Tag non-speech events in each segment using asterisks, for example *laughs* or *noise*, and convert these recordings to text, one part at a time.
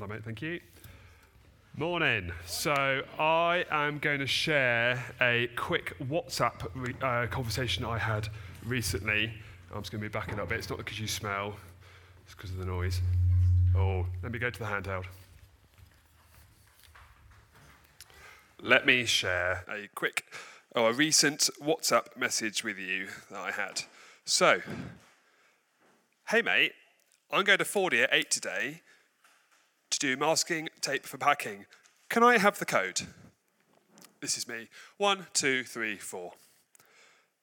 Well mate. Thank you. Morning. So, I am going to share a quick WhatsApp re- uh, conversation I had recently. I'm just going to be backing up a bit. It's not because you smell, it's because of the noise. Oh, let me go to the handheld. Let me share a quick, oh, a recent WhatsApp message with you that I had. So, hey mate, I'm going to Fordy at 8 today to do masking tape for packing. Can I have the code? This is me. One, two, three, four.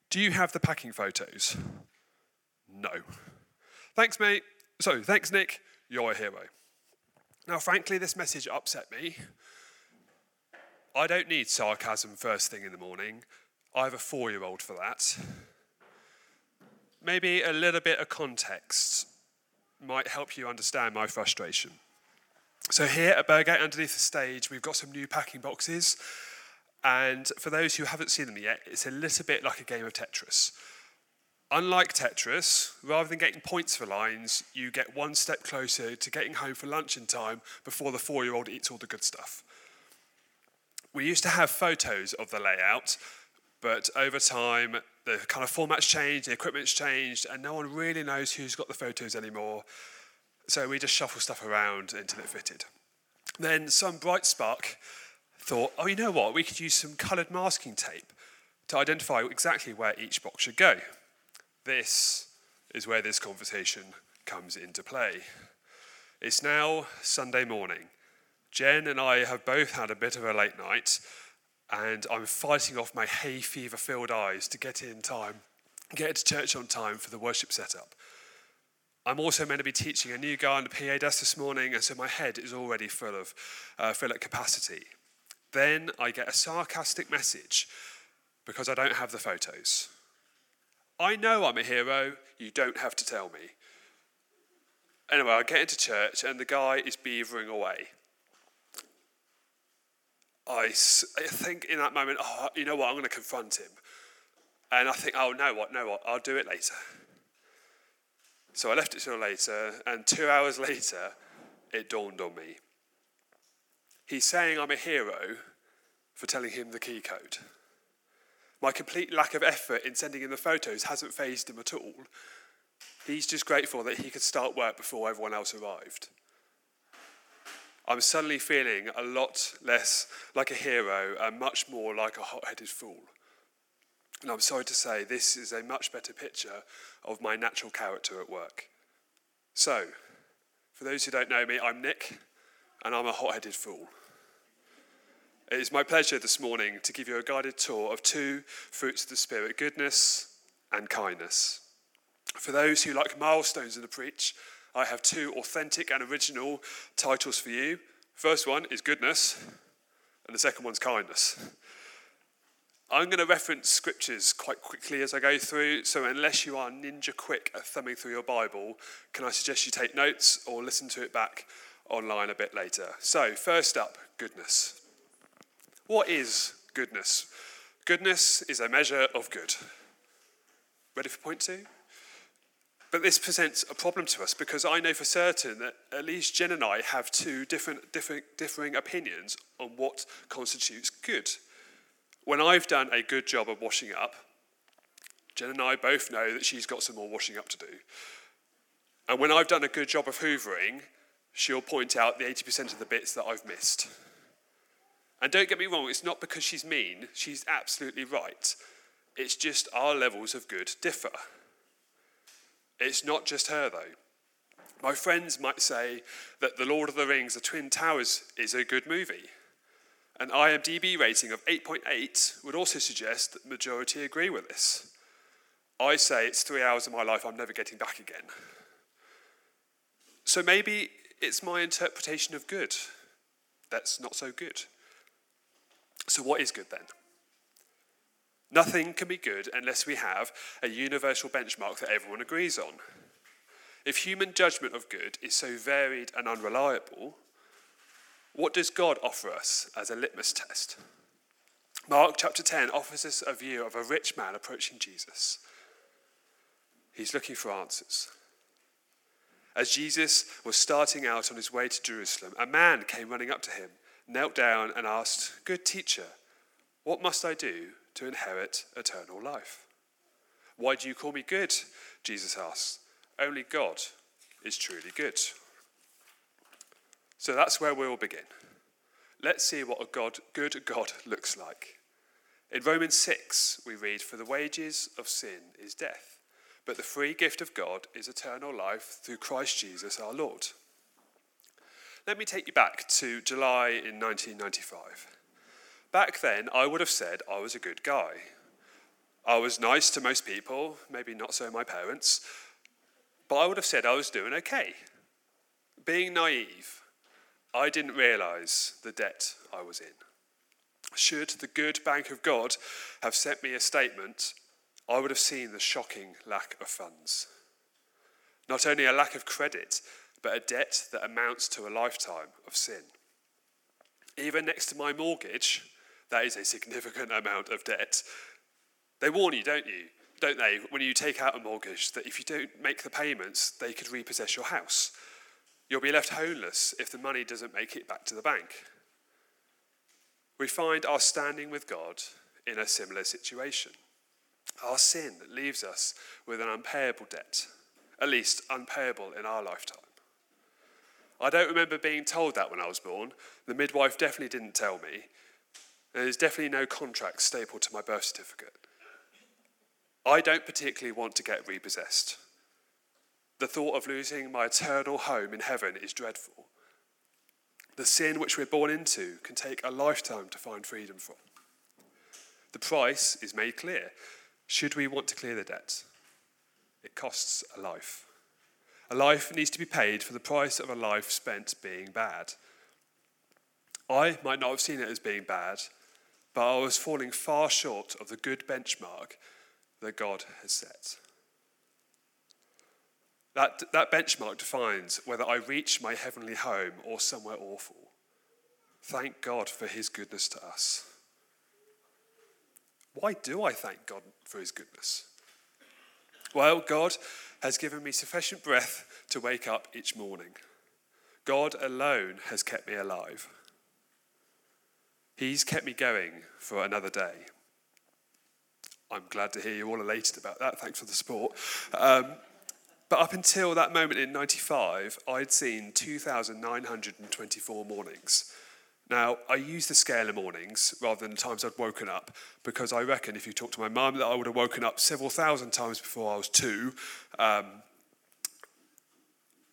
Do you have the packing photos? No. Thanks, mate. So, thanks, Nick. You're a hero. Now, frankly, this message upset me. I don't need sarcasm first thing in the morning. I have a four year old for that. Maybe a little bit of context might help you understand my frustration. So, here at Burgate, underneath the stage, we've got some new packing boxes. And for those who haven't seen them yet, it's a little bit like a game of Tetris. Unlike Tetris, rather than getting points for lines, you get one step closer to getting home for lunch in time before the four year old eats all the good stuff. We used to have photos of the layout, but over time, the kind of format's changed, the equipment's changed, and no one really knows who's got the photos anymore. So we just shuffle stuff around until it fitted. Then some bright spark thought, oh, you know what? We could use some coloured masking tape to identify exactly where each box should go. This is where this conversation comes into play. It's now Sunday morning. Jen and I have both had a bit of a late night, and I'm fighting off my hay fever filled eyes to get in time, get to church on time for the worship setup. I'm also meant to be teaching a new guy on the PA desk this morning, and so my head is already full of uh, full at capacity. Then I get a sarcastic message because I don't have the photos. I know I'm a hero, you don't have to tell me. Anyway, I get into church and the guy is beavering away. I, I think in that moment, oh, you know what, I'm going to confront him. And I think, oh, no, what, no, what, I'll do it later. So I left it till later, and two hours later, it dawned on me. He's saying I'm a hero for telling him the key code. My complete lack of effort in sending him the photos hasn't fazed him at all. He's just grateful that he could start work before everyone else arrived. I'm suddenly feeling a lot less like a hero and much more like a hot headed fool. And I'm sorry to say, this is a much better picture of my natural character at work. So, for those who don't know me, I'm Nick, and I'm a hot headed fool. It is my pleasure this morning to give you a guided tour of two fruits of the Spirit goodness and kindness. For those who like milestones in the preach, I have two authentic and original titles for you. First one is goodness, and the second one's kindness. I'm going to reference scriptures quite quickly as I go through, so unless you are ninja quick at thumbing through your Bible, can I suggest you take notes or listen to it back online a bit later? So, first up, goodness. What is goodness? Goodness is a measure of good. Ready for point two? But this presents a problem to us because I know for certain that at least Jen and I have two different, different, differing opinions on what constitutes good. When I've done a good job of washing up, Jen and I both know that she's got some more washing up to do. And when I've done a good job of hoovering, she'll point out the 80% of the bits that I've missed. And don't get me wrong, it's not because she's mean, she's absolutely right. It's just our levels of good differ. It's not just her, though. My friends might say that The Lord of the Rings, The Twin Towers, is a good movie. An IMDb rating of 8.8 would also suggest that the majority agree with this. I say it's three hours of my life I'm never getting back again. So maybe it's my interpretation of good that's not so good. So, what is good then? Nothing can be good unless we have a universal benchmark that everyone agrees on. If human judgment of good is so varied and unreliable, what does God offer us as a litmus test? Mark chapter 10 offers us a view of a rich man approaching Jesus. He's looking for answers. As Jesus was starting out on his way to Jerusalem, a man came running up to him, knelt down, and asked, Good teacher, what must I do to inherit eternal life? Why do you call me good? Jesus asked. Only God is truly good. So that's where we'll begin. Let's see what a God, good God *laughs* looks like. In Romans 6, we read, For the wages of sin is death, but the free gift of God is eternal life through Christ Jesus our Lord. Let me take you back to July in 1995. Back then, I would have said I was a good guy. I was nice to most people, maybe not so my parents, but I would have said I was doing okay. Being naive, I didn't realize the debt I was in. Should the good bank of God have sent me a statement, I would have seen the shocking lack of funds. Not only a lack of credit, but a debt that amounts to a lifetime of sin. Even next to my mortgage, that is a significant amount of debt. They warn you, don't you? Don't they, when you take out a mortgage, that if you don't make the payments, they could repossess your house. You'll be left homeless if the money doesn't make it back to the bank. We find our standing with God in a similar situation. Our sin leaves us with an unpayable debt, at least unpayable in our lifetime. I don't remember being told that when I was born. The midwife definitely didn't tell me. There's definitely no contract stapled to my birth certificate. I don't particularly want to get repossessed. The thought of losing my eternal home in heaven is dreadful. The sin which we're born into can take a lifetime to find freedom from. The price is made clear. Should we want to clear the debt? It costs a life. A life needs to be paid for the price of a life spent being bad. I might not have seen it as being bad, but I was falling far short of the good benchmark that God has set. That, that benchmark defines whether I reach my heavenly home or somewhere awful. Thank God for his goodness to us. Why do I thank God for his goodness? Well, God has given me sufficient breath to wake up each morning. God alone has kept me alive. He's kept me going for another day. I'm glad to hear you all elated about that. Thanks for the support. Um, but up until that moment in 95, I'd seen 2,924 mornings. Now, I use the scale of mornings rather than the times I'd woken up because I reckon if you talk to my mum that I would have woken up several thousand times before I was two. Um,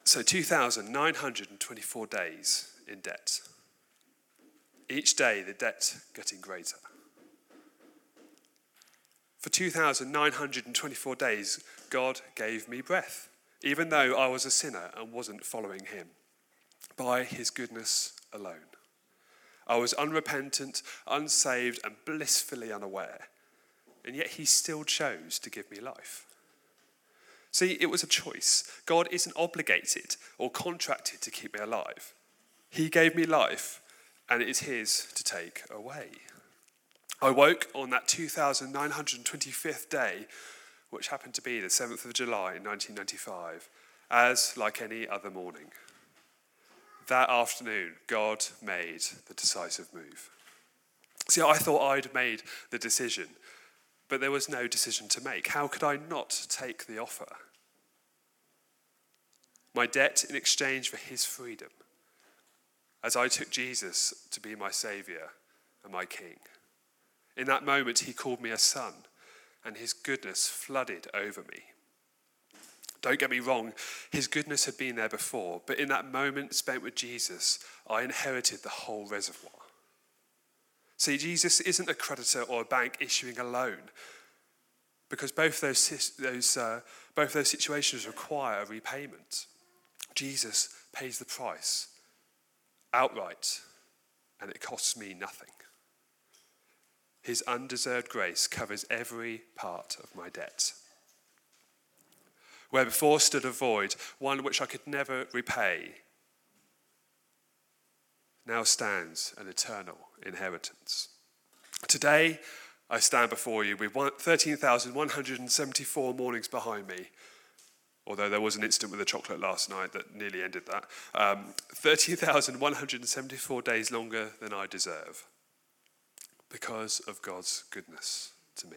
so 2,924 days in debt. Each day, the debt getting greater. For 2,924 days, God gave me breath, even though I was a sinner and wasn't following Him, by His goodness alone. I was unrepentant, unsaved, and blissfully unaware, and yet He still chose to give me life. See, it was a choice. God isn't obligated or contracted to keep me alive. He gave me life, and it is His to take away. I woke on that 2,925th day, which happened to be the 7th of July in 1995, as like any other morning. That afternoon, God made the decisive move. See, I thought I'd made the decision, but there was no decision to make. How could I not take the offer? My debt in exchange for his freedom, as I took Jesus to be my Saviour and my King. In that moment, he called me a son, and his goodness flooded over me. Don't get me wrong, his goodness had been there before, but in that moment spent with Jesus, I inherited the whole reservoir. See, Jesus isn't a creditor or a bank issuing a loan, because both those, those, uh, both those situations require a repayment. Jesus pays the price outright, and it costs me nothing. His undeserved grace covers every part of my debt. Where before stood a void, one which I could never repay, now stands an eternal inheritance. Today, I stand before you with 13,174 mornings behind me, although there was an incident with the chocolate last night that nearly ended that. Um, 13,174 days longer than I deserve because of God's goodness to me.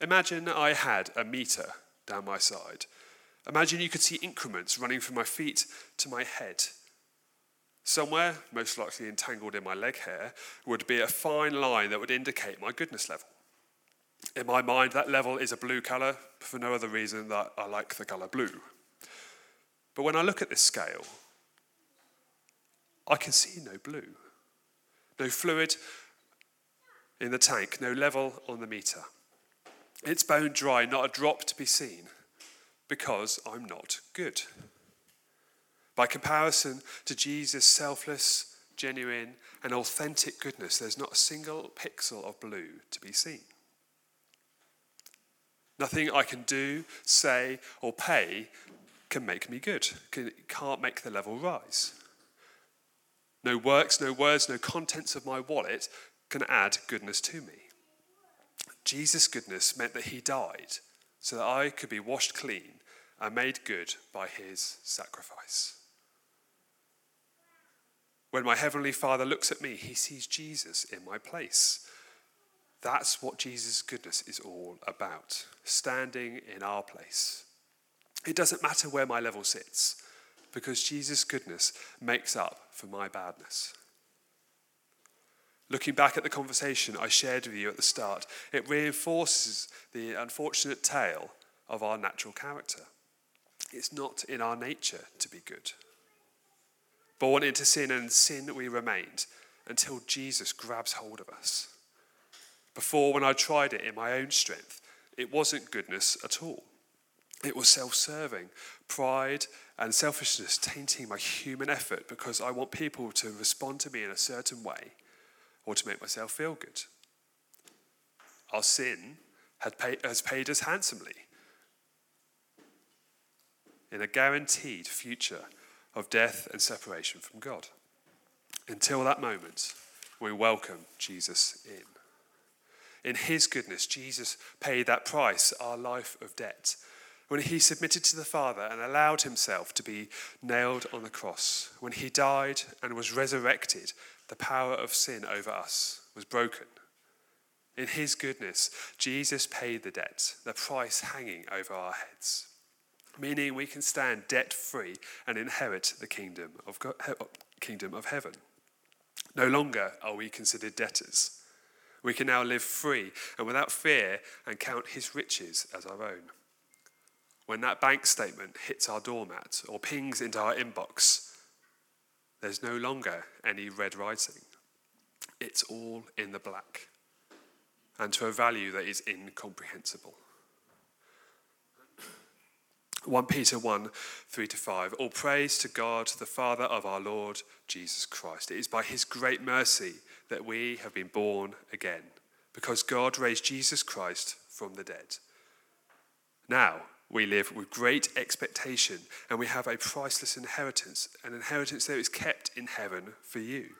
Imagine I had a meter down my side. Imagine you could see increments running from my feet to my head. Somewhere, most likely entangled in my leg hair, would be a fine line that would indicate my goodness level. In my mind, that level is a blue colour for no other reason that I like the colour blue. But when I look at this scale, I can see no blue, no fluid in the tank, no level on the meter. It's bone dry, not a drop to be seen, because I'm not good. By comparison to Jesus' selfless, genuine, and authentic goodness, there's not a single pixel of blue to be seen. Nothing I can do, say, or pay can make me good, can, can't make the level rise. No works, no words, no contents of my wallet can add goodness to me. Jesus' goodness meant that he died so that I could be washed clean and made good by his sacrifice. When my Heavenly Father looks at me, he sees Jesus in my place. That's what Jesus' goodness is all about, standing in our place. It doesn't matter where my level sits, because Jesus' goodness makes up for my badness. Looking back at the conversation I shared with you at the start, it reinforces the unfortunate tale of our natural character. It's not in our nature to be good. Born into sin and sin we remained until Jesus grabs hold of us. Before, when I tried it in my own strength, it wasn't goodness at all. It was self serving, pride and selfishness tainting my human effort because I want people to respond to me in a certain way or to make myself feel good. Our sin has paid us handsomely in a guaranteed future of death and separation from God. Until that moment, we welcome Jesus in. In his goodness, Jesus paid that price, our life of debt, when he submitted to the Father and allowed himself to be nailed on the cross. When he died and was resurrected, the power of sin over us was broken. In his goodness, Jesus paid the debt, the price hanging over our heads, meaning we can stand debt free and inherit the kingdom of, God, kingdom of heaven. No longer are we considered debtors. We can now live free and without fear and count his riches as our own. When that bank statement hits our doormat or pings into our inbox, there's no longer any red writing. It's all in the black and to a value that is incomprehensible. 1 Peter 1 3 to 5. All praise to God, the Father of our Lord Jesus Christ. It is by his great mercy that we have been born again, because God raised Jesus Christ from the dead. Now we live with great expectation, and we have a priceless inheritance, an inheritance that is kept in heaven for you,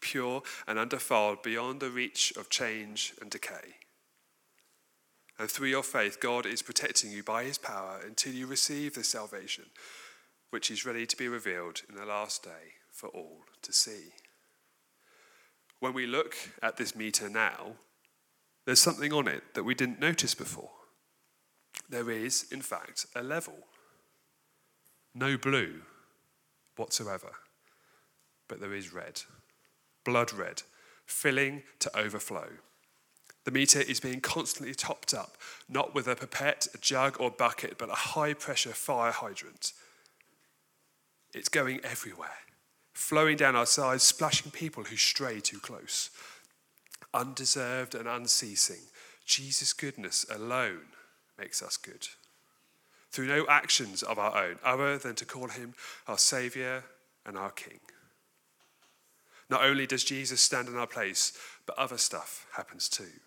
pure and undefiled beyond the reach of change and decay. And through your faith, God is protecting you by his power until you receive the salvation which is ready to be revealed in the last day for all to see. When we look at this meter now, there's something on it that we didn't notice before. There is, in fact, a level. No blue whatsoever, but there is red, blood red, filling to overflow. The meter is being constantly topped up, not with a pipette, a jug, or bucket, but a high pressure fire hydrant. It's going everywhere flowing down our sides, splashing people who stray too close. Undeserved and unceasing, Jesus' goodness alone makes us good. Through no actions of our own, other than to call him our Saviour and our King. Not only does Jesus stand in our place, but other stuff happens too.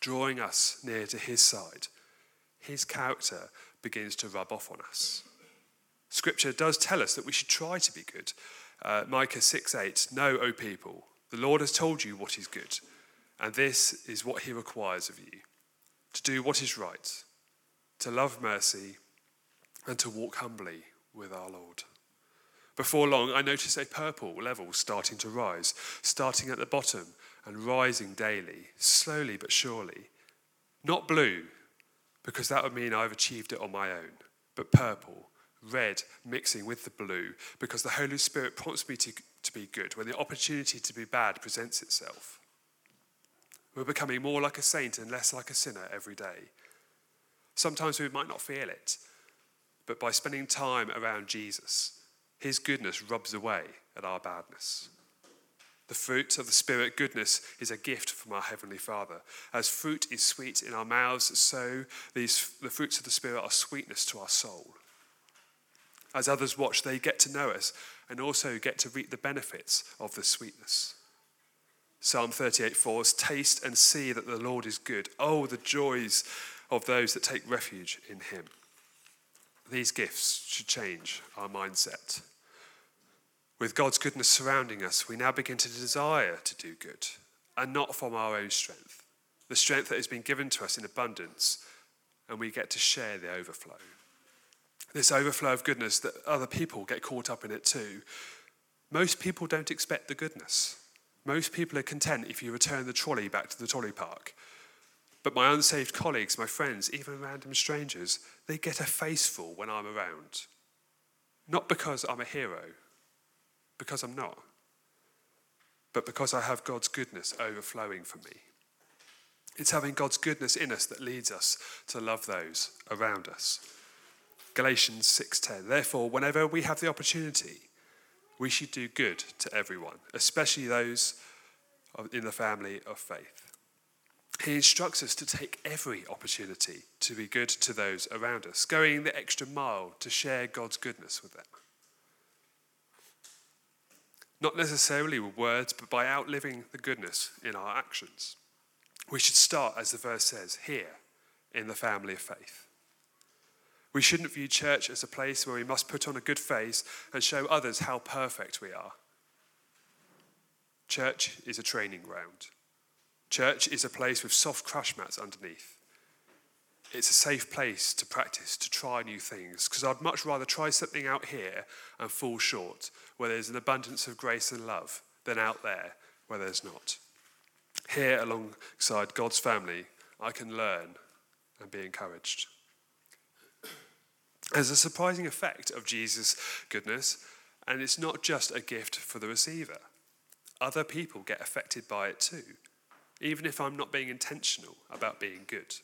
Drawing us near to his side, his character begins to rub off on us. Scripture does tell us that we should try to be good, uh, Micah 6 8, Know, O people, the Lord has told you what is good, and this is what he requires of you to do what is right, to love mercy, and to walk humbly with our Lord. Before long, I noticed a purple level starting to rise, starting at the bottom and rising daily, slowly but surely. Not blue, because that would mean I've achieved it on my own, but purple, red mixing with the blue, because the Holy Spirit prompts me to, to be good when the opportunity to be bad presents itself. We're becoming more like a saint and less like a sinner every day. Sometimes we might not feel it, but by spending time around Jesus, his goodness rubs away at our badness. The fruit of the Spirit, goodness, is a gift from our Heavenly Father. As fruit is sweet in our mouths, so these, the fruits of the Spirit are sweetness to our soul. As others watch, they get to know us and also get to reap the benefits of the sweetness. Psalm 38 4 Taste and see that the Lord is good. Oh, the joys of those that take refuge in him. These gifts should change our mindset. With God's goodness surrounding us, we now begin to desire to do good, and not from our own strength. The strength that has been given to us in abundance, and we get to share the overflow. This overflow of goodness that other people get caught up in it too. Most people don't expect the goodness. Most people are content if you return the trolley back to the trolley park. But my unsaved colleagues, my friends, even random strangers, they get a faceful when I'm around. Not because I'm a hero, because I'm not, but because I have God's goodness overflowing for me. It's having God's goodness in us that leads us to love those around us. Galatians 6:10. Therefore, whenever we have the opportunity, we should do good to everyone, especially those in the family of faith. He instructs us to take every opportunity to be good to those around us, going the extra mile to share God's goodness with them. Not necessarily with words, but by outliving the goodness in our actions. We should start, as the verse says, here in the family of faith. We shouldn't view church as a place where we must put on a good face and show others how perfect we are. Church is a training ground. Church is a place with soft crash mats underneath. It's a safe place to practice, to try new things, because I'd much rather try something out here and fall short, where there's an abundance of grace and love, than out there where there's not. Here, alongside God's family, I can learn and be encouraged. There's a surprising effect of Jesus' goodness, and it's not just a gift for the receiver. Other people get affected by it too even if I'm not being intentional about being good.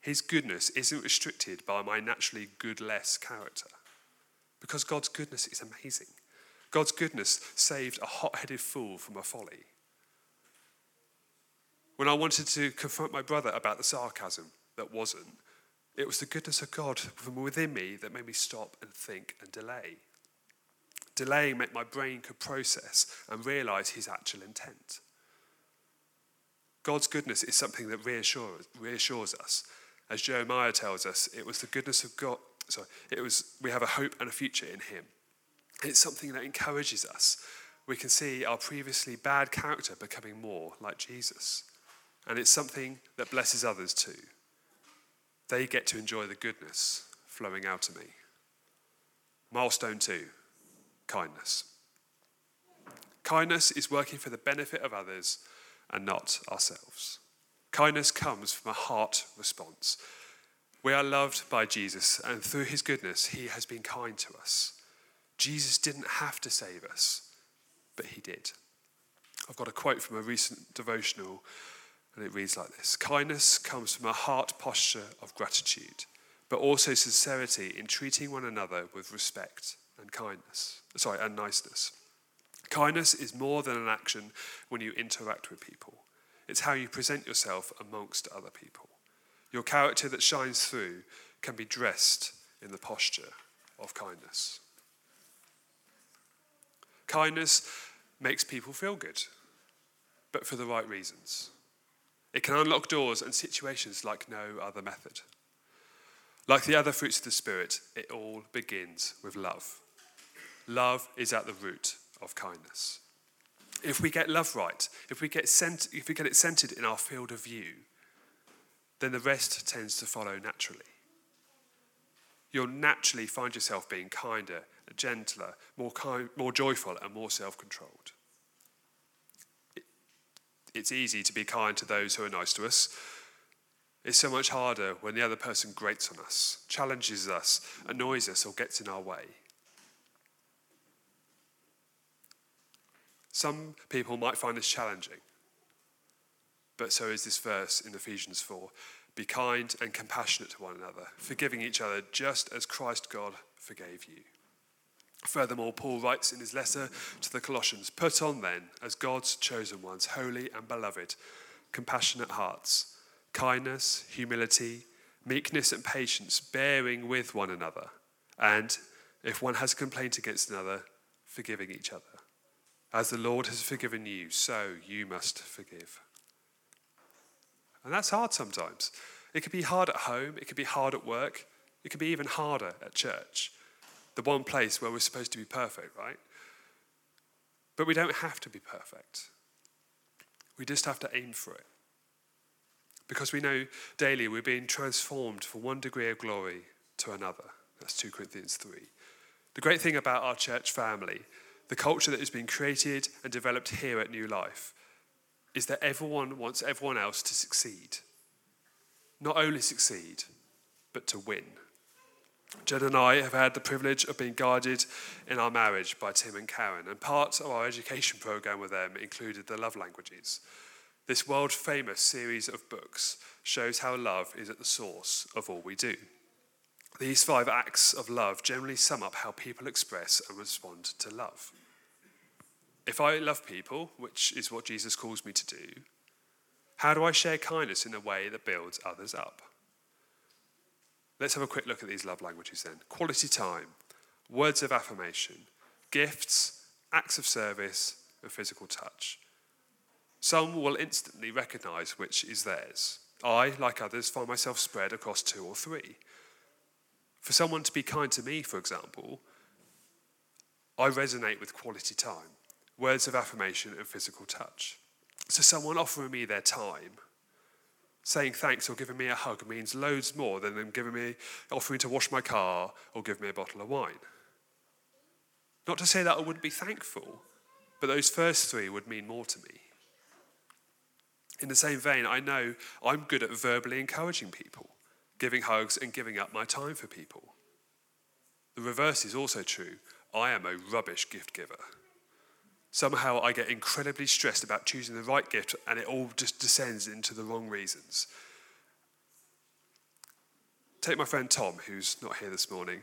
His goodness isn't restricted by my naturally good less character because God's goodness is amazing. God's goodness saved a hot headed fool from a folly. When I wanted to confront my brother about the sarcasm that wasn't, it was the goodness of God from within me that made me stop and think and delay. Delaying meant my brain could process and realize his actual intent. God's goodness is something that reassures, reassures us. As Jeremiah tells us, it was the goodness of God, sorry, it was, we have a hope and a future in Him. It's something that encourages us. We can see our previously bad character becoming more like Jesus. And it's something that blesses others too. They get to enjoy the goodness flowing out of me. Milestone two kindness. Kindness is working for the benefit of others and not ourselves. Kindness comes from a heart response. We are loved by Jesus, and through his goodness, he has been kind to us. Jesus didn't have to save us, but he did. I've got a quote from a recent devotional, and it reads like this Kindness comes from a heart posture of gratitude, but also sincerity in treating one another with respect and kindness, sorry, and niceness. Kindness is more than an action when you interact with people, it's how you present yourself amongst other people. Your character that shines through can be dressed in the posture of kindness. Kindness makes people feel good, but for the right reasons. It can unlock doors and situations like no other method. Like the other fruits of the Spirit, it all begins with love. Love is at the root of kindness. If we get love right, if we get, cent- if we get it centered in our field of view, then the rest tends to follow naturally. You'll naturally find yourself being kinder, gentler, more, more joyful, and more self controlled. It's easy to be kind to those who are nice to us. It's so much harder when the other person grates on us, challenges us, annoys us, or gets in our way. Some people might find this challenging, but so is this verse in Ephesians 4. Be kind and compassionate to one another, forgiving each other just as Christ God forgave you. Furthermore, Paul writes in his letter to the Colossians Put on then, as God's chosen ones, holy and beloved, compassionate hearts, kindness, humility, meekness, and patience, bearing with one another. And if one has a complaint against another, forgiving each other. As the Lord has forgiven you, so you must forgive. And that's hard sometimes. It could be hard at home, it could be hard at work, it could be even harder at church, the one place where we're supposed to be perfect, right? But we don't have to be perfect. We just have to aim for it. Because we know daily we're being transformed from one degree of glory to another. That's 2 Corinthians 3. The great thing about our church family, the culture that has been created and developed here at New Life, is that everyone wants everyone else to succeed. Not only succeed, but to win. Jen and I have had the privilege of being guided in our marriage by Tim and Karen, and part of our education program with them included the love languages. This world famous series of books shows how love is at the source of all we do. These five acts of love generally sum up how people express and respond to love. If I love people, which is what Jesus calls me to do, how do I share kindness in a way that builds others up? Let's have a quick look at these love languages then quality time, words of affirmation, gifts, acts of service, and physical touch. Some will instantly recognize which is theirs. I, like others, find myself spread across two or three. For someone to be kind to me, for example, I resonate with quality time words of affirmation, and physical touch. So, someone offering me their time, saying thanks or giving me a hug means loads more than them giving me, offering to wash my car or give me a bottle of wine. Not to say that I wouldn't be thankful, but those first three would mean more to me. In the same vein, I know I'm good at verbally encouraging people, giving hugs and giving up my time for people. The reverse is also true. I am a rubbish gift giver somehow I get incredibly stressed about choosing the right gift and it all just descends into the wrong reasons. Take my friend Tom, who's not here this morning.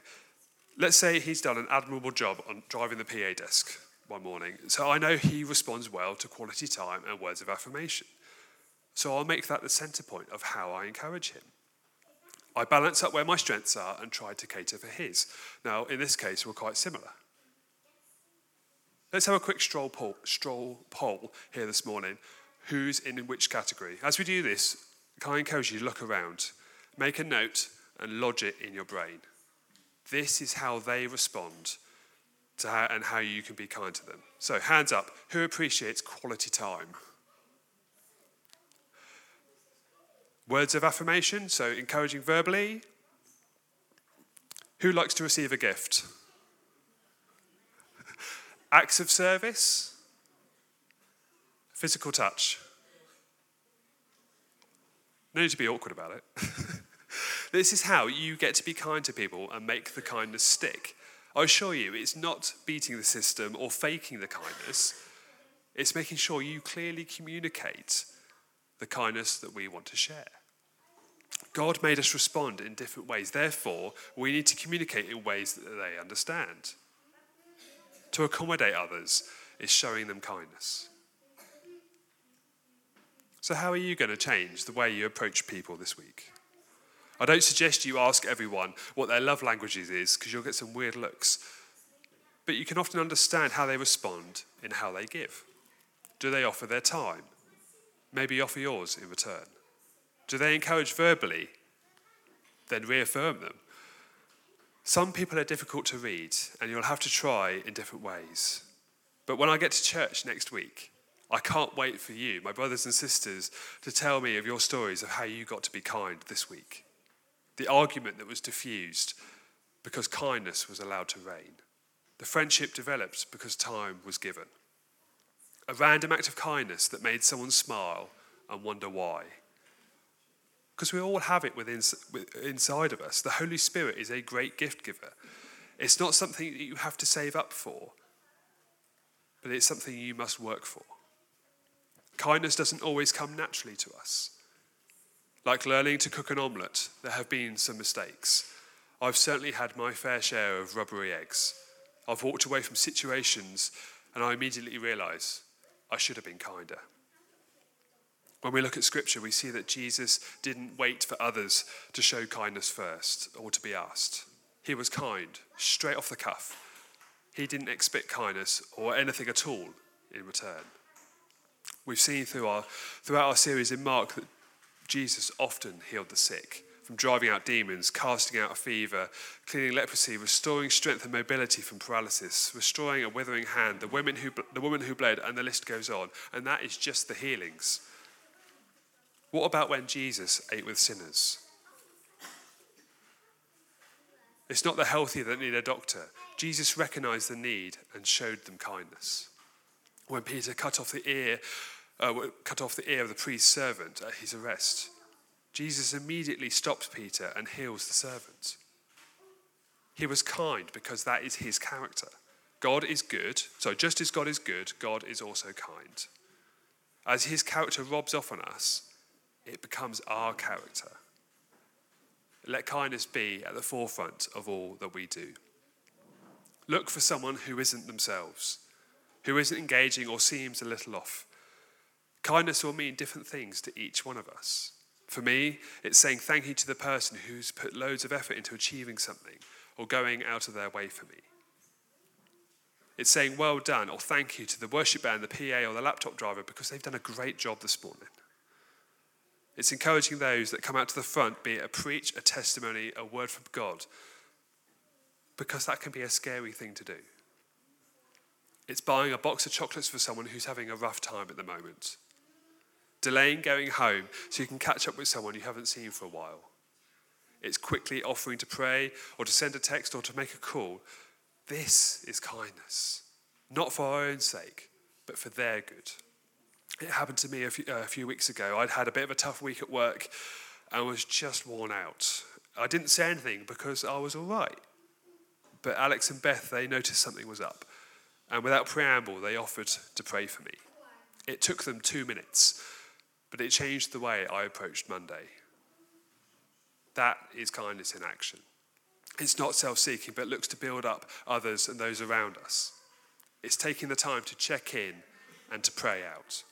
Let's say he's done an admirable job on driving the PA desk one morning. So I know he responds well to quality time and words of affirmation. So I'll make that the center point of how I encourage him. I balance up where my strengths are and try to cater for his. Now, in this case, we're quite similar. Let's have a quick stroll poll, stroll poll here this morning. Who's in which category? As we do this, can I encourage you to look around, make a note, and lodge it in your brain. This is how they respond to how, and how you can be kind to them. So, hands up. Who appreciates quality time? Words of affirmation, so encouraging verbally. Who likes to receive a gift? Acts of service, physical touch. No need to be awkward about it. *laughs* this is how you get to be kind to people and make the kindness stick. I assure you, it's not beating the system or faking the kindness, it's making sure you clearly communicate the kindness that we want to share. God made us respond in different ways. Therefore, we need to communicate in ways that they understand to accommodate others is showing them kindness. So, how are you going to change the way you approach people this week? I don't suggest you ask everyone what their love languages is because you'll get some weird looks. But you can often understand how they respond in how they give. Do they offer their time? Maybe offer yours in return. Do they encourage verbally? Then reaffirm them. Some people are difficult to read, and you'll have to try in different ways. But when I get to church next week, I can't wait for you, my brothers and sisters, to tell me of your stories of how you got to be kind this week. The argument that was diffused because kindness was allowed to reign. The friendship developed because time was given. A random act of kindness that made someone smile and wonder why. Because we all have it within, inside of us. The Holy Spirit is a great gift giver. It's not something that you have to save up for, but it's something you must work for. Kindness doesn't always come naturally to us. Like learning to cook an omelette, there have been some mistakes. I've certainly had my fair share of rubbery eggs. I've walked away from situations and I immediately realise I should have been kinder. When we look at Scripture, we see that Jesus didn't wait for others to show kindness first or to be asked. He was kind, straight off the cuff. He didn't expect kindness or anything at all in return. We've seen through our, throughout our series in Mark that Jesus often healed the sick, from driving out demons, casting out a fever, cleaning leprosy, restoring strength and mobility from paralysis, restoring a withering hand, the, women who, the woman who bled, and the list goes on. And that is just the healings. What about when Jesus ate with sinners? It's not the healthy that need a doctor. Jesus recognized the need and showed them kindness. When Peter cut off the ear uh, cut off the ear of the priest's servant at his arrest. Jesus immediately stops Peter and heals the servant. He was kind because that is his character. God is good, so just as God is good, God is also kind. As his character robs off on us, it becomes our character. Let kindness be at the forefront of all that we do. Look for someone who isn't themselves, who isn't engaging or seems a little off. Kindness will mean different things to each one of us. For me, it's saying thank you to the person who's put loads of effort into achieving something or going out of their way for me. It's saying well done or thank you to the worship band, the PA, or the laptop driver because they've done a great job this morning. It's encouraging those that come out to the front, be it a preach, a testimony, a word from God, because that can be a scary thing to do. It's buying a box of chocolates for someone who's having a rough time at the moment delaying going home so you can catch up with someone you haven't seen for a while. It's quickly offering to pray or to send a text or to make a call. This is kindness, not for our own sake, but for their good. It happened to me a few, uh, a few weeks ago. I'd had a bit of a tough week at work and was just worn out. I didn't say anything because I was all right. But Alex and Beth, they noticed something was up. And without preamble, they offered to pray for me. It took them two minutes but it changed the way I approached Monday. That is kindness in action. It's not self seeking, but looks to build up others and those around us. It's taking the time to check in and to pray out.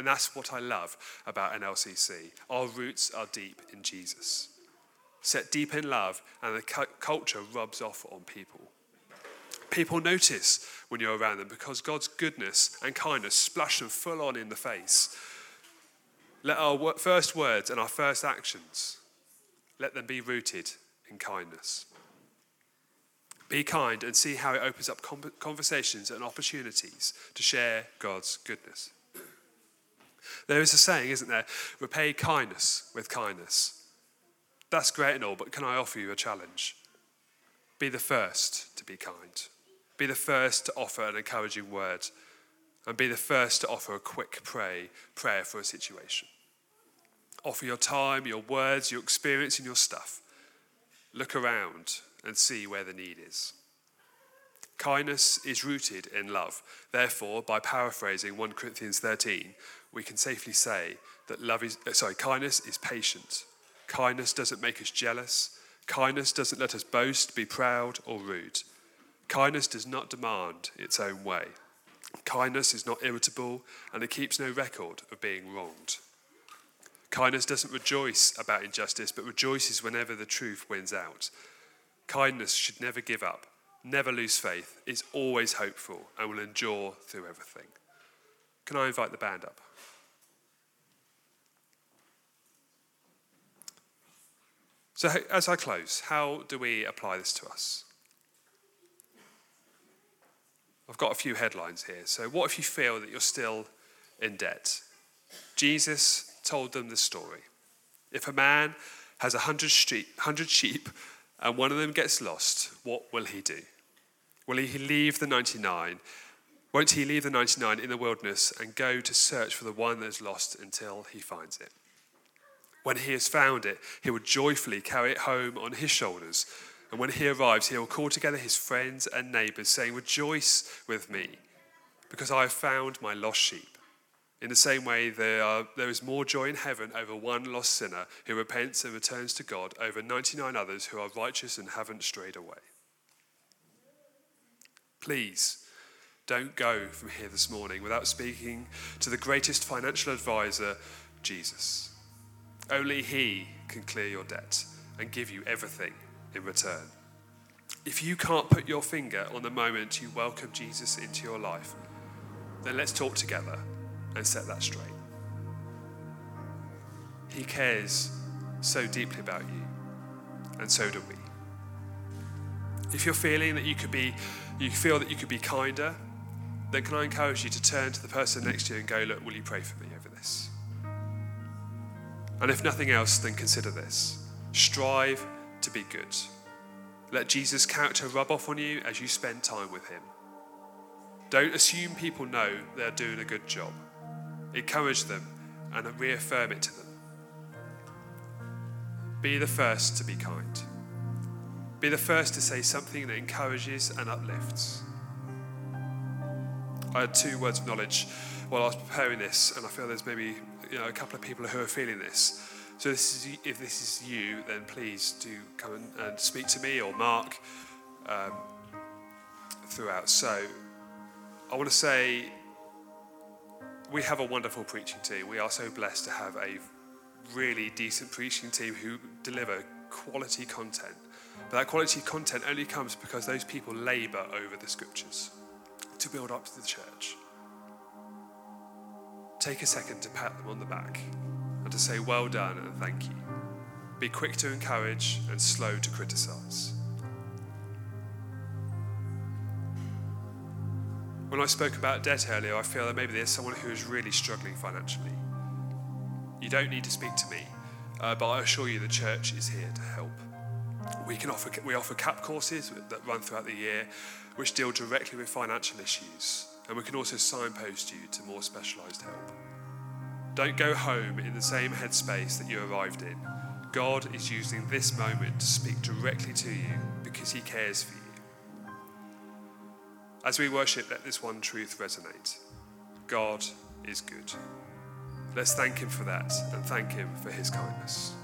And that's what I love about NLCC. Our roots are deep in Jesus. Set deep in love, and the cu- culture rubs off on people. People notice when you're around them because God's goodness and kindness splash them full on in the face let our first words and our first actions, let them be rooted in kindness. Be kind and see how it opens up conversations and opportunities to share God's goodness. There is a saying, isn't there? Repay kindness with kindness. That's great and all, but can I offer you a challenge? Be the first to be kind. Be the first to offer an encouraging word and be the first to offer a quick pray, prayer for a situation. Offer your time, your words, your experience, and your stuff. Look around and see where the need is. Kindness is rooted in love. Therefore, by paraphrasing 1 Corinthians 13, we can safely say that love is uh, sorry, kindness is patient. Kindness doesn't make us jealous. Kindness doesn't let us boast, be proud, or rude. Kindness does not demand its own way. Kindness is not irritable, and it keeps no record of being wronged. Kindness doesn't rejoice about injustice, but rejoices whenever the truth wins out. Kindness should never give up, never lose faith, is always hopeful, and will endure through everything. Can I invite the band up? So, as I close, how do we apply this to us? I've got a few headlines here. So, what if you feel that you're still in debt. Jesus told them the story. If a man has a hundred sheep and one of them gets lost, what will he do? Will he leave the 99? Won't he leave the 99 in the wilderness and go to search for the one that is lost until he finds it? When he has found it, he will joyfully carry it home on his shoulders. And when he arrives, he will call together his friends and neighbors, saying, Rejoice with me, because I have found my lost sheep. In the same way, there, are, there is more joy in heaven over one lost sinner who repents and returns to God over 99 others who are righteous and haven't strayed away. Please don't go from here this morning without speaking to the greatest financial advisor, Jesus. Only He can clear your debt and give you everything in return. If you can't put your finger on the moment you welcome Jesus into your life, then let's talk together and set that straight. He cares so deeply about you, and so do we. If you're feeling that you could be, you feel that you could be kinder, then can I encourage you to turn to the person next to you and go, look, will you pray for me over this? And if nothing else, then consider this. Strive to be good. Let Jesus' character rub off on you as you spend time with him. Don't assume people know they're doing a good job. Encourage them and reaffirm it to them. Be the first to be kind. Be the first to say something that encourages and uplifts. I had two words of knowledge while I was preparing this, and I feel there's maybe you know, a couple of people who are feeling this. So this is, if this is you, then please do come and, speak to me or Mark um, throughout. So I want to say we have a wonderful preaching team. We are so blessed to have a really decent preaching team who deliver quality content. But that quality content only comes because those people labor over the scriptures to build up the church. Take a second to pat them on the back and to say, Well done and thank you. Be quick to encourage and slow to criticize. When I spoke about debt earlier, I feel that maybe there's someone who is really struggling financially. You don't need to speak to me, uh, but I assure you the church is here to help. We can offer we offer CAP courses that run throughout the year, which deal directly with financial issues, and we can also signpost you to more specialised help. Don't go home in the same headspace that you arrived in. God is using this moment to speak directly to you because He cares for you. As we worship, let this one truth resonate God is good. Let's thank Him for that and thank Him for His kindness.